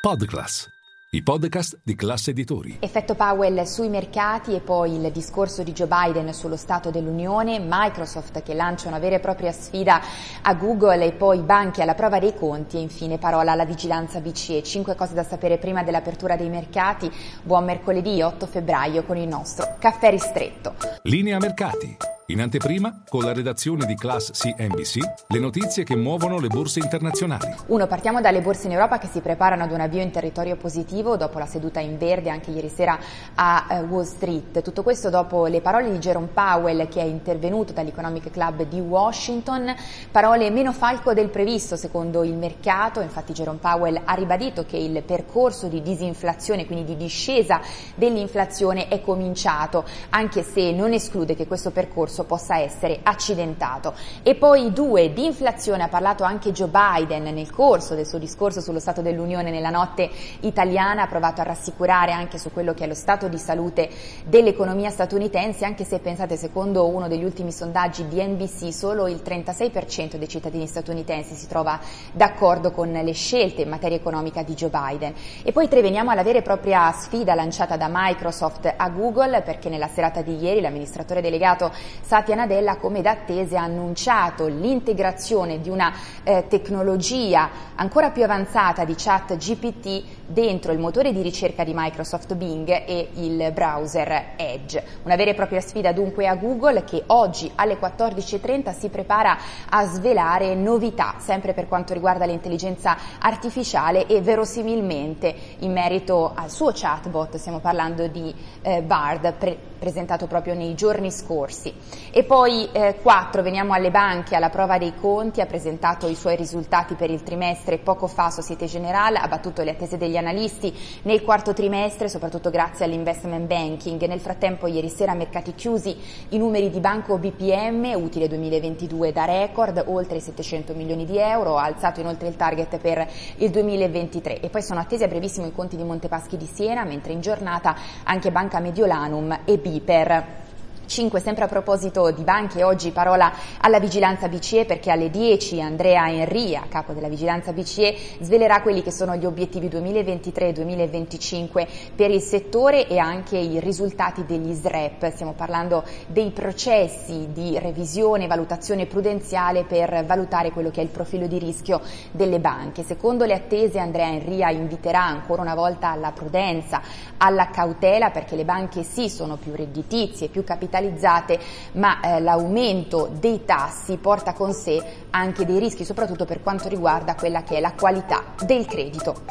Podclass, i podcast di classe editori. Effetto Powell sui mercati e poi il discorso di Joe Biden sullo Stato dell'Unione, Microsoft che lancia una vera e propria sfida a Google e poi banchi alla prova dei conti e infine parola alla vigilanza BCE. Cinque cose da sapere prima dell'apertura dei mercati. Buon mercoledì 8 febbraio con il nostro caffè ristretto. Linea mercati. In anteprima, con la redazione di Class CNBC, le notizie che muovono le borse internazionali. Uno, partiamo dalle borse in Europa che si preparano ad un avvio in territorio positivo dopo la seduta in verde anche ieri sera a eh, Wall Street. Tutto questo dopo le parole di Jerome Powell che è intervenuto dall'Economic Club di Washington, parole meno falco del previsto secondo il mercato, infatti Jerome Powell ha ribadito che il percorso di disinflazione, quindi di discesa dell'inflazione è cominciato, anche se non esclude che questo percorso discorso possa essere accidentato. E poi due, di inflazione ha parlato anche Joe Biden nel corso del suo discorso sullo Stato dell'Unione nella notte italiana, ha provato a rassicurare anche su quello che è lo stato di salute dell'economia statunitense, anche se pensate secondo uno degli ultimi sondaggi di NBC solo il 36% dei cittadini statunitensi si trova d'accordo con le scelte in materia economica di Joe Biden. E poi tre, veniamo alla vera e propria sfida lanciata da Microsoft a Google perché nella serata di ieri l'amministratore delegato Satya Nadella, come da attese, ha annunciato l'integrazione di una eh, tecnologia ancora più avanzata di chat GPT dentro il motore di ricerca di Microsoft Bing e il browser Edge. Una vera e propria sfida dunque a Google che oggi alle 14.30 si prepara a svelare novità sempre per quanto riguarda l'intelligenza artificiale e verosimilmente in merito al suo chatbot, stiamo parlando di eh, Bard, pre- presentato proprio nei giorni scorsi. E poi eh, 4, veniamo alle banche, alla prova dei conti, ha presentato i suoi risultati per il trimestre poco fa Societe Generale, ha battuto le attese degli analisti nel quarto trimestre, soprattutto grazie all'investment banking. Nel frattempo ieri sera mercati chiusi i numeri di Banco BPM, utile 2022 da record, oltre i 700 milioni di euro, ha alzato inoltre il target per il 2023 e poi sono attesi a brevissimo i conti di Montepaschi di Siena, mentre in giornata anche Banca Mediolanum e Biper. 5, sempre a proposito di banche, oggi parola alla vigilanza BCE perché alle 10 Andrea Enria, capo della vigilanza BCE, svelerà quelli che sono gli obiettivi 2023-2025 per il settore e anche i risultati degli SREP. Stiamo parlando dei processi di revisione valutazione prudenziale per valutare quello che è il profilo di rischio delle banche. Secondo le attese Andrea Enria inviterà ancora una volta alla prudenza, alla cautela perché le banche sì sono più redditizie, più capitalizzate capitalizzate, ma eh, l'aumento dei tassi porta con sé anche dei rischi, soprattutto per quanto riguarda quella che è la qualità del credito.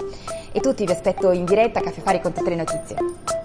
E tutti vi aspetto in diretta a Caffè Fare con tutte le notizie.